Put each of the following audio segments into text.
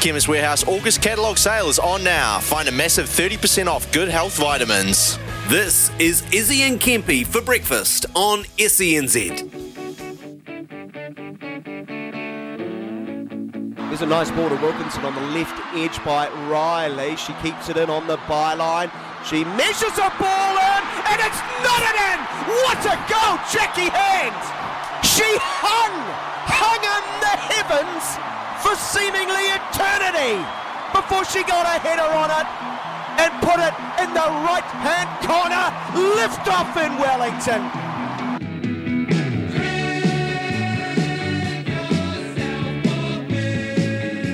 Chemist Warehouse August catalogue sale is on now. Find a massive 30% off good health vitamins. This is Izzy and Kempy for breakfast on SENZ. There's a nice ball to Wilkinson on the left edge by Riley. She keeps it in on the byline. She measures a ball in, and it's not an in! What a goal, Jacqui Hand! She hung, hung in the heavens for seemingly eternity before she got a header on it and put it in the right hand corner. Lift off in Wellington.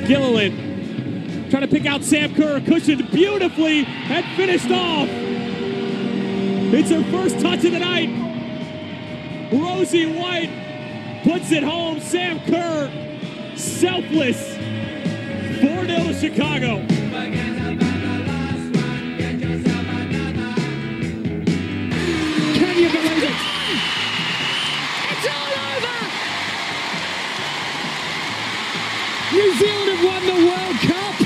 Gilliland trying to pick out Sam Kerr, cushioned beautifully and finished off. It's her first touch of the night. Rosie White puts it home. Sam Kerr, selfless. 4 0 to Chicago. Can you believe it? It's all over! New Zealand have won the World Cup.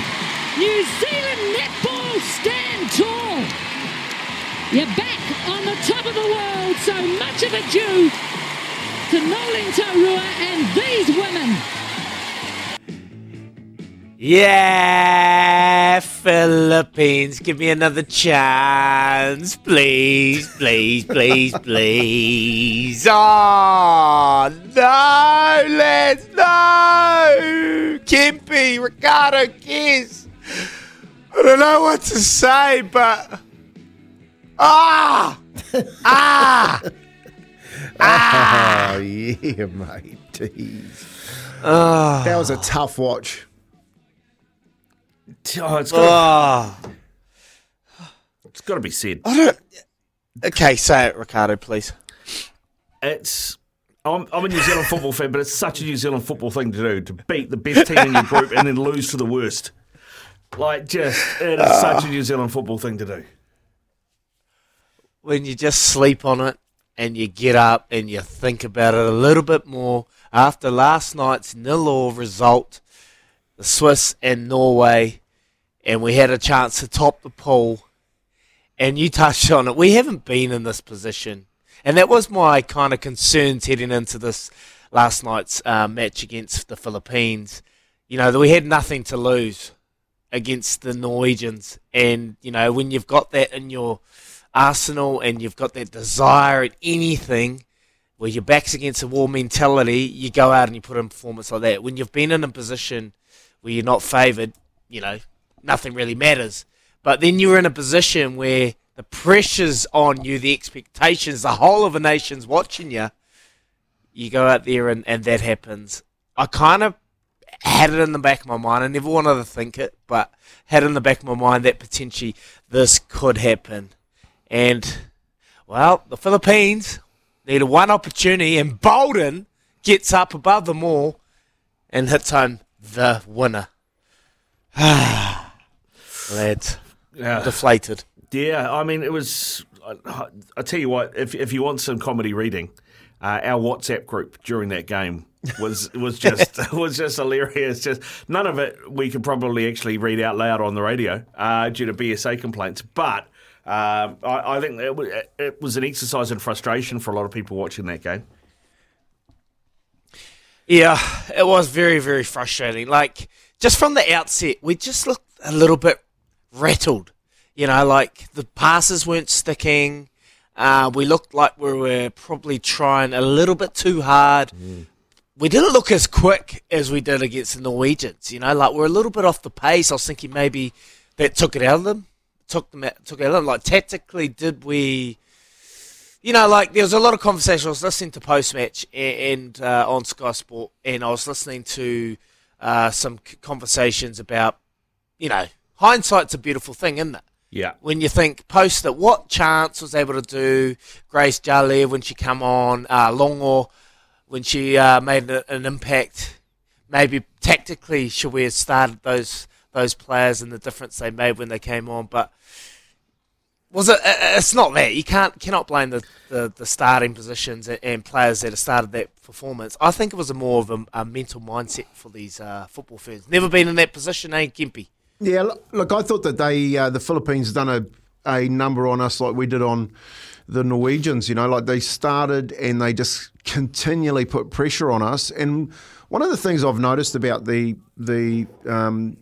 New Zealand netball stand tall. You're back on the top of the world, so much of it due to Noeline Taurua and these women. Yeah, Philippines, give me another chance, please, please, please, please. Oh, no, let's no. Kempy, Ricardo, Kiss. I don't know what to say, but ah, ah, Oh, yeah, mate. Jeez. ah. That was a tough watch. Oh, it's got, Oh. Ah. it's got to be said. I don't. Okay, say it, Ricardo, please. It's. I'm, I'm a New Zealand football fan, but it's such a New Zealand football thing to do to beat the best team in your group and then lose to the worst. Like, just, it is such a New Zealand football thing to do. when you just sleep on it and you get up and you think about it a little bit more after last night's nil all result, the Swiss and Norway, and we had a chance to top the pool. And you touched on it. We haven't been in this position, and that was my kind of concerns heading into this last night's uh, match against the Philippines. You know we had nothing to lose against the Norwegians, and you know when you've got that in your arsenal and you've got that desire at anything where your back's against the wall mentality, you go out and you put in a performance like that. When you've been in a position where you're not favoured, you know, nothing really matters. But then you're in a position where the pressure's on you, the expectations, the whole of a nation's watching you. You go out there and, and that happens. I kind of had it in the back of my mind. I never wanted to think it, but had in the back of my mind that potentially this could happen. And, well, the Philippines needed one opportunity, and Bolden gets up above them all and hits home the winner. Ah. Lads, Yeah. deflated. Yeah, I mean, it was. I, I tell you what, if if you want some comedy reading, uh, our WhatsApp group during that game was was just was just hilarious. Just none of it we could probably actually read out loud on the radio uh, due to BSA complaints, but. Um, I, I think it was, it was an exercise in frustration for a lot of people watching that game. Yeah, it was very, very frustrating. Like, just from the outset, we just looked a little bit rattled. You know, like the passes weren't sticking. Uh, we looked like we were probably trying a little bit too hard. We didn't look as quick as we did against the Norwegians. You know, like we're a little bit off the pace. I was thinking maybe that took it out of them, took them out, took it out of them. Like tactically, did we? You know, like there was a lot of conversation. I was listening to post match and uh, on Sky Sport, and I was listening to uh, some conversations about, you know, hindsight's a beautiful thing, isn't it? Yeah. When you think post that, what chance was able to do Grace Jale when she come on, uh, Longo when she uh, made a, an impact? Maybe tactically, should we have started those those players and the difference they made when they came on? But was it? It's not that you can't cannot blame the, the, the starting positions and, and players that have started that performance. I think it was a more of a, a mental mindset for these uh, football fans. Never been in that position, eh, Kempy? Yeah, look, I thought that they, uh, the Philippines, done a, a number on us like we did on the Norwegians. You know, like they started and they just continually put pressure on us. And one of the things I've noticed about the the um,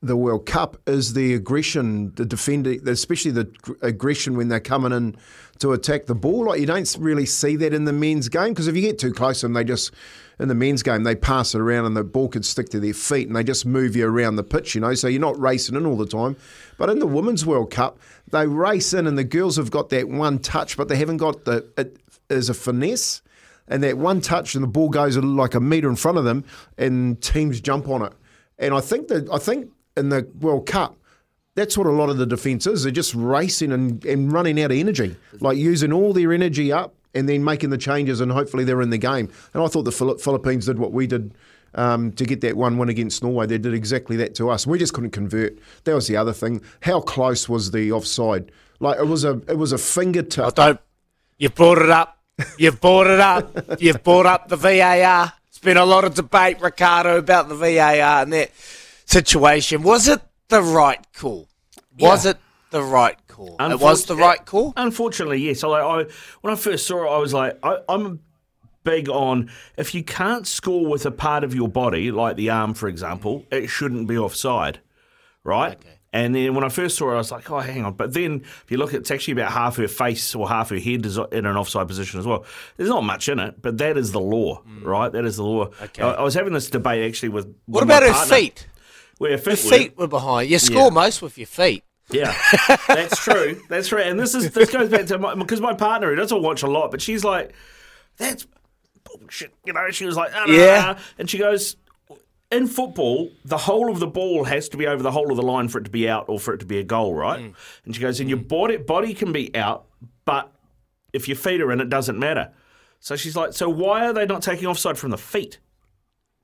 the World Cup is the aggression, the defending, especially the aggression when they're coming in to attack the ball. Like you don't really see that in the men's game because if you get too close to them, they just in the men's game they pass it around and the ball could stick to their feet and they just move you around the pitch. You know, so you're not racing in all the time. But in the Women's World Cup, they race in and the girls have got that one touch, but they haven't got the it is a finesse. And that one touch and the ball goes like a metre in front of them, and teams jump on it. And I think that I think in the World Cup, that's what a lot of the defence is. They're just racing and, and running out of energy, like using all their energy up and then making the changes, and hopefully they're in the game. And I thought the Philippines did what we did um, to get that one win against Norway. They did exactly that to us. We just couldn't convert. That was the other thing. How close was the offside? Like it was a it was a fingertip. I don't. You've brought it up. You've brought it up. You've brought up the VAR. It's been a lot of debate, Ricardo, about the VAR and that situation. Was it the right call? Was it the right call? It was the right call. Unfortunately, yes. I, I when I first saw it, I was like, I, I'm big on if you can't score with a part of your body, like the arm, for example, it shouldn't be offside, right? And then when I first saw it, I was like, oh, hang on. But then if you look, it's actually about half her face or half her head is in an offside position as well. There's not much in it, but that is the law, mm. right? That is the law. Okay. I, I was having this debate actually with. What with about her feet? Where her Her feet, were. were behind. You score Yeah. most with your feet. Yeah, that's true. That's true. And this is this goes back to my because my partner who doesn't watch a lot, but she's like, "That's bullshit." You know, she was like, "Ah, Yeah. nah." and she goes, "In football, the whole of the ball has to be over the whole of the line for it to be out or for it to be a goal, right?" Mm. And she goes, "And your body body can be out, but if your feet are in, it doesn't matter." So she's like, "So why are they not taking offside from the feet?"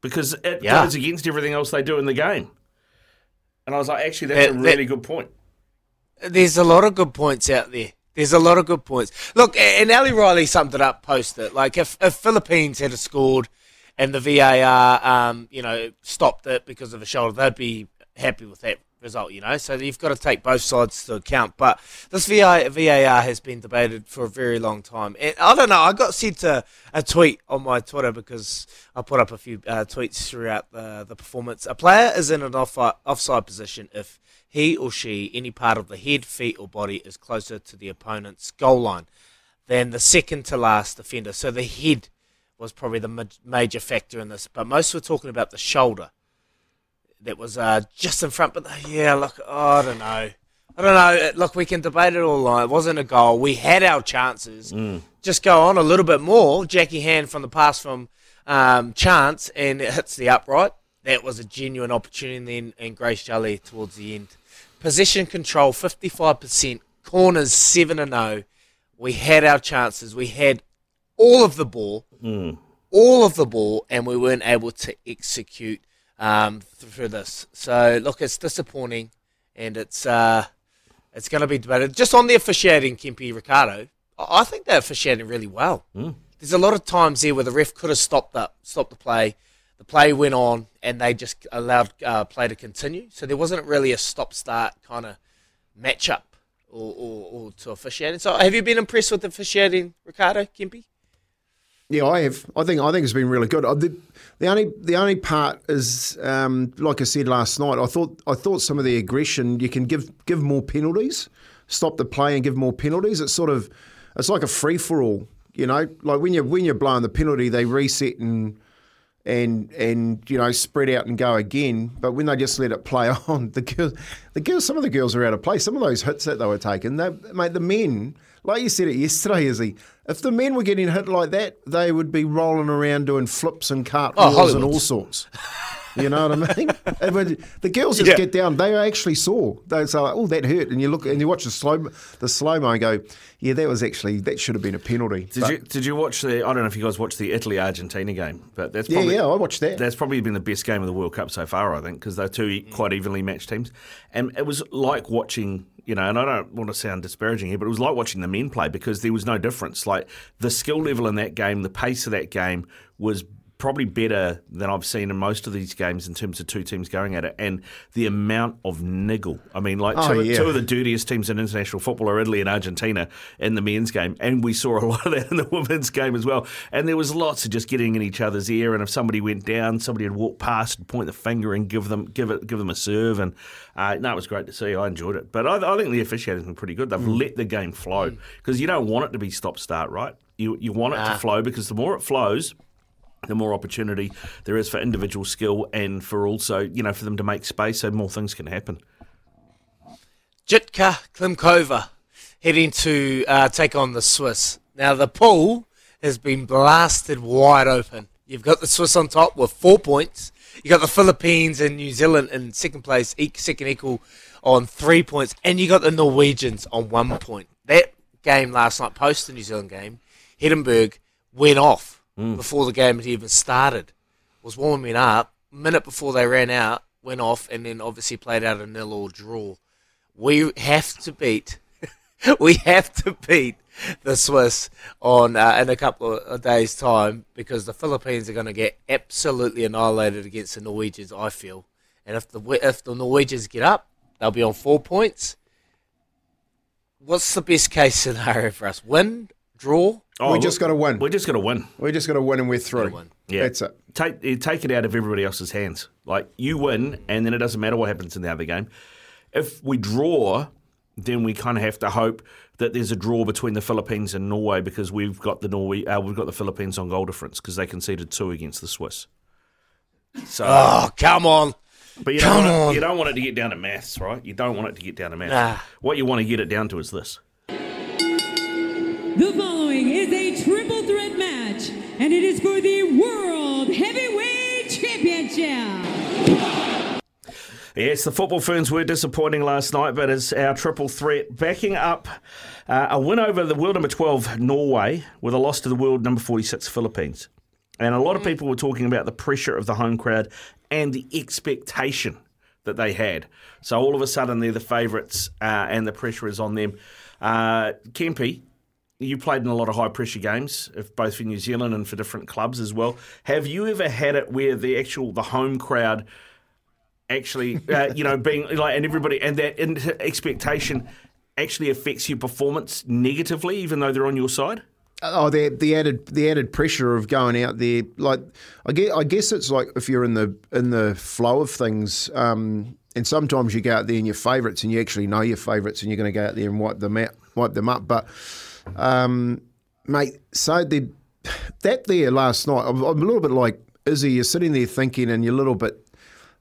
Because it Yeah. goes against everything else they do in the game. And I was like, "Actually, that's That- a that- really good point." There's a lot of good points out there. There's a lot of good points. Look, and Ali Riley summed it up post it. Like if, if Philippines had scored and the VAR, um, you know, stopped it because of a shoulder, they'd be happy with that result, you know. So you've got to take both sides to account. But this VAR, has been debated for a very long time. And I don't know. I got sent a, a tweet on my Twitter because I put up a few uh, tweets throughout the, the performance. A player is in an off, offside position if he or she, any part of the head, feet, or body is closer to the opponent's goal line than the second to last defender. So the head was probably the ma- major factor in this, but most were talking about the shoulder that was uh, just in front. But yeah, look, oh, I don't know. I don't know. Look, we can debate it all night. It wasn't a goal. We had our chances. Just go on a little bit more. Jacqui Hand from the pass from um, Chance, and it hits the upright. That was a genuine opportunity. And then and Grace Jale towards the end. Possession control, 55%. Corners, 7 and 0. We had our chances. We had all of the ball, all of the ball, and we weren't able to execute um, through this. So, look, it's disappointing, and it's uh, it's going to be debated. Just on the officiating, Kempy Ricardo, I think they're officiating really well. There's a lot of times there where the ref could have stopped up, stopped the play. The play went on, and they just allowed uh, play to continue. So there wasn't really a stop-start kind of matchup or, or, or to officiating. So have you been impressed with the officiating, Ricardo Kempy? Yeah, I have. I think I think it's been really good. The, the only the only part is, um, like I said last night, I thought I thought some of the aggression you can give give more penalties, stop the play and give more penalties. It's sort of it's like a free for all, you know. Like when you when you're blowing the penalty, they reset and and and you know spread out and go again. But when they just let it play on, the girls, the girls, some of the girls are out of place. Some of those hits that they were taking, they, mate, the men, like you said it yesterday, Izzy. If the men were getting hit like that, they would be rolling around doing flips and cartwheels oh, and all sorts. You know what I mean? And when the girls just Yeah. get down. They actually saw. They say, like, "Oh, that hurt," and you look and you watch the slow the slow mo and go, "Yeah, that was actually that should have been a penalty." Did But- you did you watch the? I don't know if you guys watched the Italy Argentina game, but that's Yeah, probably, yeah, I watched that. That's probably been the best game of the World Cup so far, I think, because they're two quite evenly matched teams, and it was like watching. You know, and I don't want to sound disparaging here, but it was like watching the men play because there was no difference. Like the skill level in that game, the pace of that game was probably better than I've seen in most of these games in terms of two teams going at it, and the amount of niggle. I mean, like Oh, two, yeah. two of the dirtiest teams in international football are Italy and Argentina in the men's game, and we saw a lot of that in the women's game as well. And there was lots of just getting in each other's ear, and if somebody went down, somebody would walk past and point the finger and give them give it give them a serve, and uh, no, it was great to see. I enjoyed it, but I, I think the officiating's been pretty good. They've let the game flow because you don't want it to be stop start, right? You you want it to flow because the more it flows the more opportunity there is for individual skill and for also, you know, for them to make space so more things can happen. Jitka Klimkova heading to uh, take on the Swiss. Now, the pool has been blasted wide open. You've got the Swiss on top with four points. You've got the Philippines and New Zealand in second place, second equal on three points. And you got the Norwegians on one point. That game last night, post the New Zealand game, Edinburgh went off before the game had even started. Was warming up. Minute before they ran out, went off, and then obviously played out a nil or draw. We have to beat we have to beat the Swiss on uh, in a couple of days time because the Philippines are going to get absolutely annihilated against the Norwegians I feel. And if the if the Norwegians get up they'll be on 4 points. What's the best case scenario for us? Win draw Oh, we just got to win. We're just got to win. We're just got to win, and we're through. win. Yeah, That's it. Take take it out of everybody else's hands. Like you win, and then it doesn't matter what happens in the other game. If we draw, then we kind of have to hope that there's a draw between the Philippines and Norway because we've got the Norway, uh, we've got the Philippines on goal difference because they conceded two against the Swiss. So, oh come on but you come don't, want on. it, you don't want it to get down to maths, right? You don't want it to get down to maths. Nah. What you want to get it down to is this. The following is a triple threat match, and it is for the World Heavyweight Championship. Yes, the football ferns were disappointing last night, but it's our triple threat backing up uh, a win over the world number 12 Norway with a loss to the world number 46 Philippines. And a lot of people were talking about the pressure of the home crowd and the expectation that they had. So all of a sudden they're the favourites uh, and the pressure is on them. Uh, Kempy, you played in a lot of high pressure games, both for New Zealand and for different clubs as well. Have you ever had it where the actual the home crowd actually, uh, you know, being like, and everybody, and that expectation actually affects your performance negatively, even though they're on your side? Oh, the the added the added pressure of going out there, like I guess, I guess it's like if you're in the in the flow of things, um, and sometimes you go out there and your favourites, and you actually know your favourites, and you're going to go out there and wipe them out, wipe them up. But, um, mate, so the that there last night, I'm, I'm a little bit like Izzy. You're sitting there thinking, and you're a little bit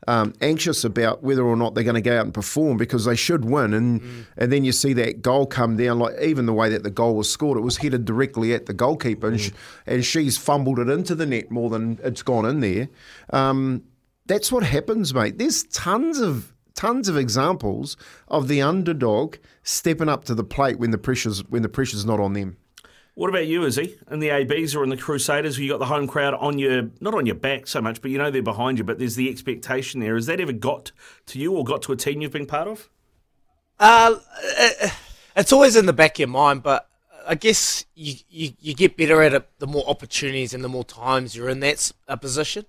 um, anxious about whether or not they're going to go out and perform because they should win. And and then you see that goal come down, like even the way that the goal was scored, it was headed directly at the goalkeeper, and, sh- and she's fumbled it into the net more than it's gone in there. Um, that's what happens, mate. There's tons of tons of examples of the underdog stepping up to the plate when the pressure's when the pressure's not on them. What about you, Izzy? In the ABs or in the Crusaders, where you got the home crowd on your, not on your back so much, but you know they're behind you, but there's the expectation there. Has that ever got to you or got to a team you've been part of? Uh, uh, it's always in the back of your mind, but I guess you, you, you get better at it the more opportunities and the more times you're in that s- a position.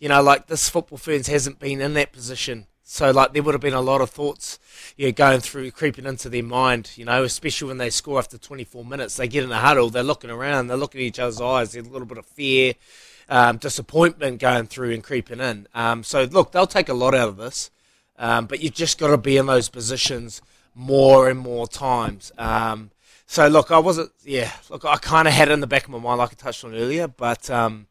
You know, like this football ferns hasn't been in that position So like there would have been a lot of thoughts, yeah, going through, creeping into their mind. You know, especially when they score after 24 minutes, they get in a huddle, they're looking around, they're looking at each other's eyes, there's a little bit of fear, um, disappointment going through and creeping in. Um, so look, they'll take a lot out of this, um, but you've just got to be in those positions more and more times. Um, so look, I wasn't, yeah, look, I kind of had it in the back of my mind, like I touched on earlier, but um,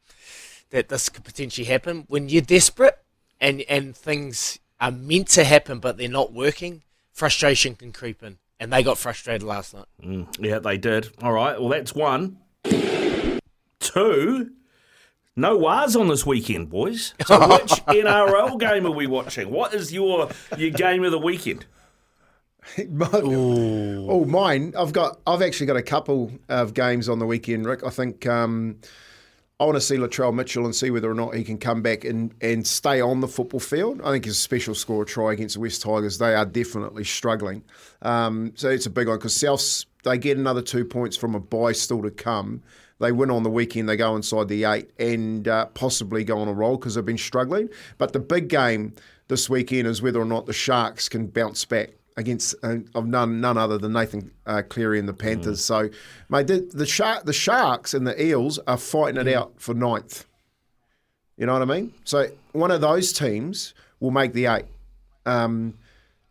that this could potentially happen when you're desperate and and things are meant to happen, but they're not working. Frustration can creep in, and they got frustrated last night. Mm, yeah, they did. All right. Well, that's one. Two. No wars on this weekend, boys. So which NRL game are we watching? What is your your game of the weekend? oh, mine. I've got. I've actually got a couple of games on the weekend, Rick. I think um, I want to see Latrell Mitchell and see whether or not he can come back and, and stay on the football field. I think he's a special score try against the West Tigers. They are definitely struggling. Um, so it's a big one because Souths they get another two points from a bye still to come. They win on the weekend, they go inside the eight and uh, possibly go on a roll because they've been struggling. But the big game this weekend is whether or not the Sharks can bounce back against uh, of none none other than Nathan uh, Cleary and the Panthers. Mm. So, mate, the the, shark, the Sharks and the Eels are fighting it mm. out for ninth. You know what I mean? So one of those teams will make the eight, um,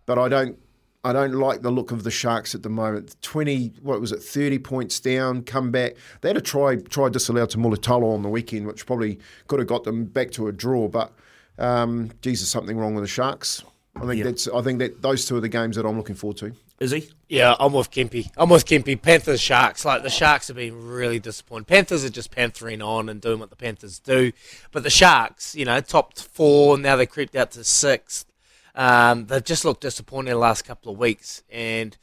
but I don't. I don't like the look of the Sharks at the moment. Twenty, what was it? Thirty points down, come back. They had a try try disallowed to Mulitalo on the weekend, which probably could have got them back to a draw. But um, geez, something wrong with the Sharks. I think that's. I think that those two are the games that I'm looking forward to. Is he? Yeah, I'm with Kempy. I'm with Kempy. Panthers, Sharks. Like the Sharks have been really disappointed. Panthers are just panthering on and doing what the Panthers do, but the Sharks, you know, topped four now they creeped out to sixth. Um, they've just looked disappointing the last couple of weeks, and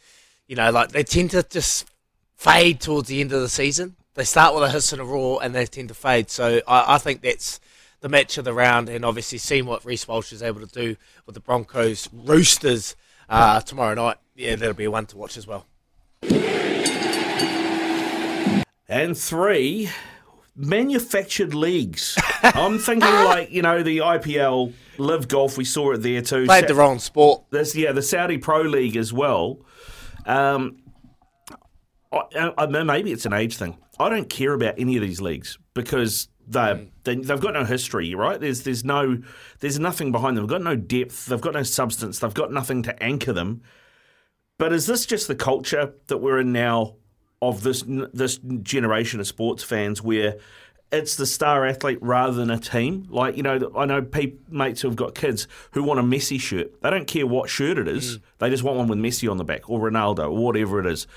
you know, like they tend to just fade towards the end of the season. They start with a hiss and a roar, and they tend to fade. So I, I think that's the match of the round, and obviously seeing what Reece Walsh is able to do with the Broncos Roosters uh, tomorrow night. Yeah, that'll be one to watch as well. And three, manufactured leagues. I'm thinking like you know the IPL, LIV Golf. We saw it there too. Played Sa- the wrong sport. This yeah, the Saudi Pro League as well. Um, I, I, maybe it's an age thing. I don't care about any of these leagues because they they've got no history, right? There's there's no there's nothing behind them. They've got no depth. They've got no substance. They've got nothing to anchor them. But is this just the culture that we're in now of this this generation of sports fans where it's the star athlete rather than a team. Like you know, I know pe- mates who've got kids who want a Messi shirt. They don't care what shirt it is. Mm. They just want one with Messi on the back or Ronaldo or whatever it is.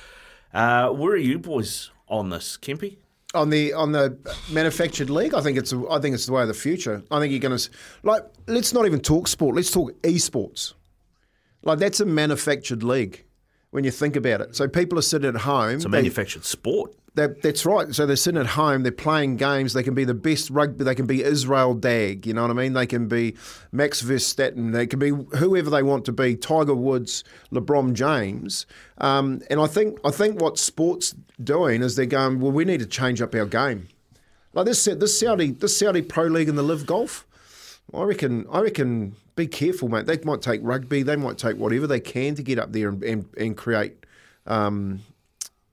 Uh, where are you boys on this, Kempy? On the on the manufactured league. I think it's I think it's the way of the future. I think you're going to like let's not even talk sport. Let's talk esports. Like that's a manufactured league when you think about it. So people are sitting at home. It's a manufactured they, sport. That, that's right. So they're sitting at home, they're playing games. They can be the best rugby. They can be Israel Dagg. You know what I mean? They can be Max Verstappen. They can be whoever they want to be. Tiger Woods, LeBron James. Um, and I think I think what sports doing is they're going. Well, we need to change up our game. Like this this Saudi this Saudi Pro League and the LIV Golf. I reckon I reckon be careful, mate. They might take rugby. They might take whatever they can to get up there and, and, and create um,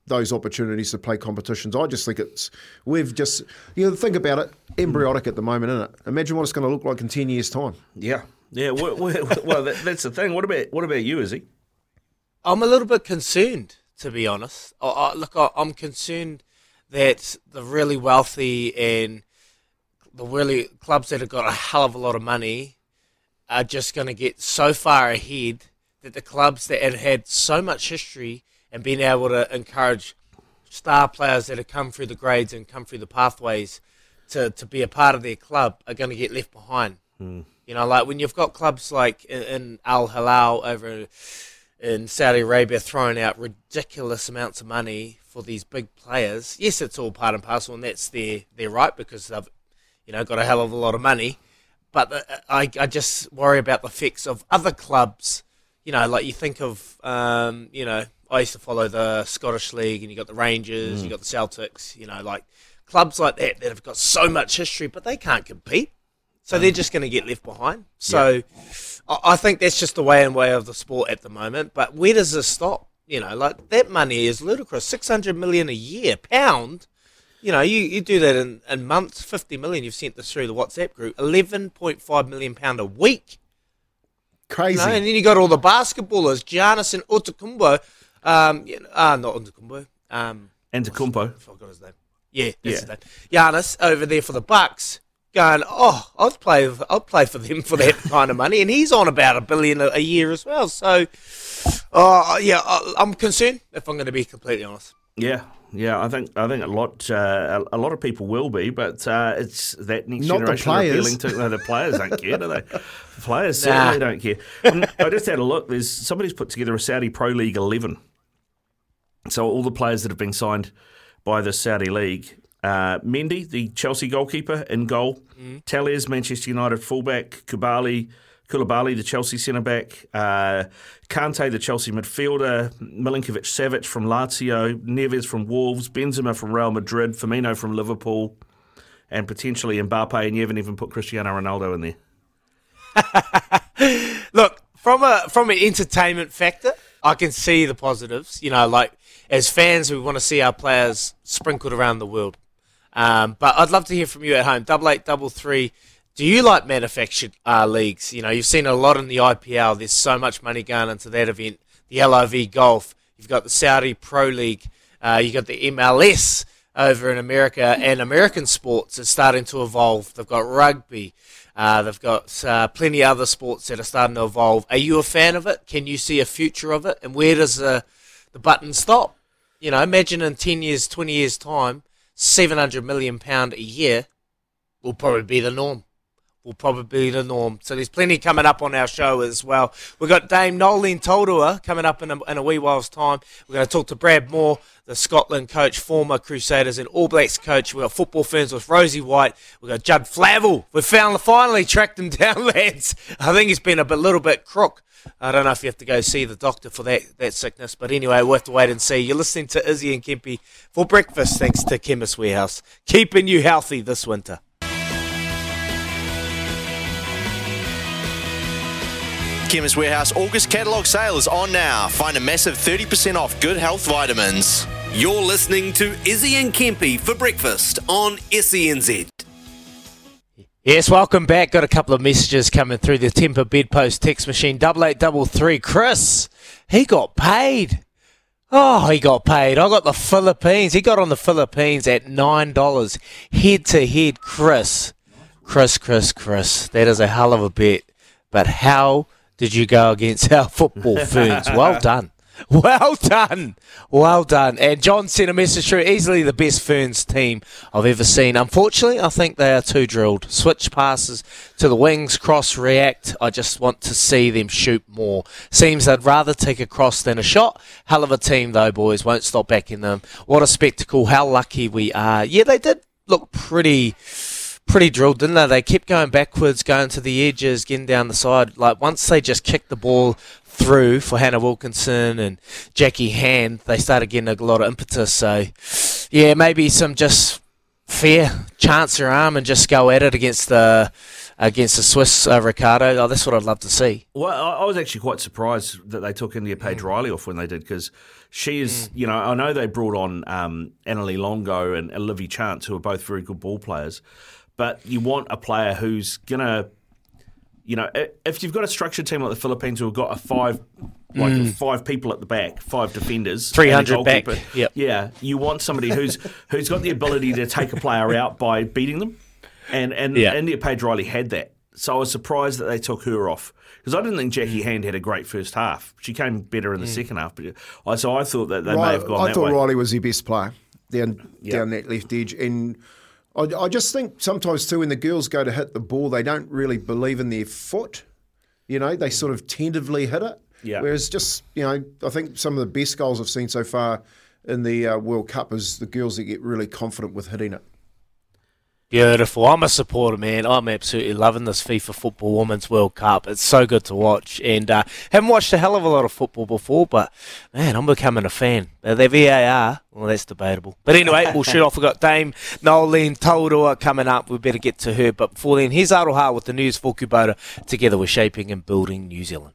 those opportunities to play competitions. I just think it's we've just you know think about it embryonic at the moment, isn't it? Imagine what it's going to look like in ten years' time. Yeah, yeah. well, well that, that's the thing. What about what about you, Izzy? I'm a little bit concerned, to be honest. I, I, look, I, I'm concerned that the really wealthy and the really clubs that have got a hell of a lot of money are just going to get so far ahead that the clubs that had had so much history and being able to encourage star players that have come through the grades and come through the pathways to, to be a part of their club are going to get left behind. Mm. You know, like when you've got clubs like in, in Al Hilal over in Saudi Arabia throwing out ridiculous amounts of money for these big players. Yes, it's all part and parcel, and that's their their right because they've you know got a hell of a lot of money. But the, I I just worry about the effects of other clubs. You know, like you think of um, you know I used to follow the Scottish League, and you got the Rangers, mm. you got the Celtics. You know, like clubs like that that have got so much history, but they can't compete, so mm. they're just going to get left behind. So, I, I think that's just the way and way of the sport at the moment. But where does this stop? You know, like that money is ludicrous. Six hundred million a year, pound. You know, you, you do that in, in months, fifty million. You've sent this through the WhatsApp group. Eleven point five million pound a week. Crazy. You know, and then you got all the basketballers, Giannis and Utukumbo. Um, you know, uh, not Utukumbo. Um, Antetokounmpo. I forgot his name. Yeah, that's Yeah. his. Giannis over there for the Bucks, going, oh, I'd play, I'd play for them for that kind of money, and he's on about a billion a, a year as well. So, uh, yeah, I, I'm concerned if I'm going to be completely honest. Yeah, yeah. I think I think a lot uh, a, a lot of people will be, but uh, it's that next Not the generation players. appealing to no, the players don't care, do they? The players Nah. certainly don't care. Um, I just had a look. There's somebody's put together a Saudi Pro League eleven. So all the players that have been signed by the Saudi league. Uh, Mendy, the Chelsea goalkeeper, in goal. Telles, Manchester United fullback. Kubali, Koulibaly, the Chelsea centre back. Uh, Kante, the Chelsea midfielder. Milinkovic Savic from Lazio. Neves from Wolves. Benzema from Real Madrid. Firmino from Liverpool. And potentially Mbappe. And you haven't even put Cristiano Ronaldo in there. Look, from a from an entertainment factor, I can see the positives. You know, like as fans, we want to see our players sprinkled around the world. Um, but I'd love to hear from you at home. Double eight, double three. Do you like manufactured uh, leagues? You know, you've seen a lot in the IPL. There's so much money going into that event. The LIV Golf. You've got the Saudi Pro League. Uh, you got the MLS over in America, and American sports is starting to evolve. They've got rugby. Uh, they've got uh, plenty of other sports that are starting to evolve. Are you a fan of it? Can you see a future of it? And where does the the button stop? You know, imagine in ten years, twenty years time, seven hundred million pound a year will probably be the norm. Will probably be the norm. So there's plenty coming up on our show as well. We've got Dame Noeline Taurua coming up in a, in a wee while's time. We're going to talk to Brad Mooar, the Scotland coach, former Crusaders and All Blacks coach. We've got football ferns with Rosie White. We've got Judd Flavel. We found finally tracked him down, lads. I think he's been a bit, little bit crook. I don't know if you have to go see the doctor for that, that sickness, but anyway, we'll have to wait and see. You're listening to Izzy and Kempy for breakfast, thanks to Chemist Warehouse, keeping you healthy this winter. Chemist Warehouse August catalogue sale is on now. Find a massive 30% off good health vitamins. You're listening to Izzy and Kempy for breakfast on SENZ. Yes, welcome back. Got a couple of messages coming through the Temper Bedpost text machine. Double eight double three. Chris, he got paid. Oh, he got paid. I got the Philippines. He got on the Philippines at nine dollars head to head. Chris, Chris, Chris, Chris. That is a hell of a bet. But how did you go against our football ferns? Well done. Well done. Well done. And John sent a message through. Easily the best Ferns team I've ever seen. Unfortunately, I think they are too drilled. Switch passes to the wings, cross, react. I just want to see them shoot more. Seems they'd rather take a cross than a shot. Hell of a team, though, boys. Won't stop backing them. What a spectacle. How lucky we are. Yeah, they did look pretty pretty drilled, didn't they? They kept going backwards, going to the edges, getting down the side. Like once they just kicked the ball through for Hannah Wilkinson and Jacqui Hand, they started getting a lot of impetus. So, yeah, maybe some just fair chance their arm and just go at it against the against the Swiss uh, Ricardo. Oh, that's what I'd love to see. Well, I was actually quite surprised that they took Indiah-Paige Riley off when they did because she is, you know, I know they brought on um, Annalie Longo and Olivia Chance, who are both very good ball players, but you want a player who's going to, you know, if you've got a structured team like the Philippines who have got a five, like Mm. five people at the back, five defenders, 300 and a back, yep. yeah, you want somebody who's who's got the ability to take a player out by beating them, and and Yeah. Indiah-Paige Riley had that. So I was surprised that they took her off because I didn't think Jacqui Hand had a great first half. She came better in the second half, but I so I thought that they may have gone I that thought way. Riley was their best player down Yeah. down that left edge, and I, I just think sometimes too when the girls go to hit the ball, they don't really believe in their foot. You know, they sort of tentatively hit it. Yeah. Whereas just you know, I think some of the best goals I've seen so far in the uh, World Cup is the girls that get really confident with hitting it. Beautiful. I'm a supporter, man. I'm absolutely loving this FIFA Football Women's World Cup. It's so good to watch. And uh, haven't watched a hell of a lot of football before, but man, I'm becoming a fan. Uh, their VAR, well, that's debatable. But anyway, we'll shoot off. We've got Dame Noeline Taurua coming up. We better get to her. But before then, here's Aroha with the news for Kubota. Together, we're shaping and building New Zealand.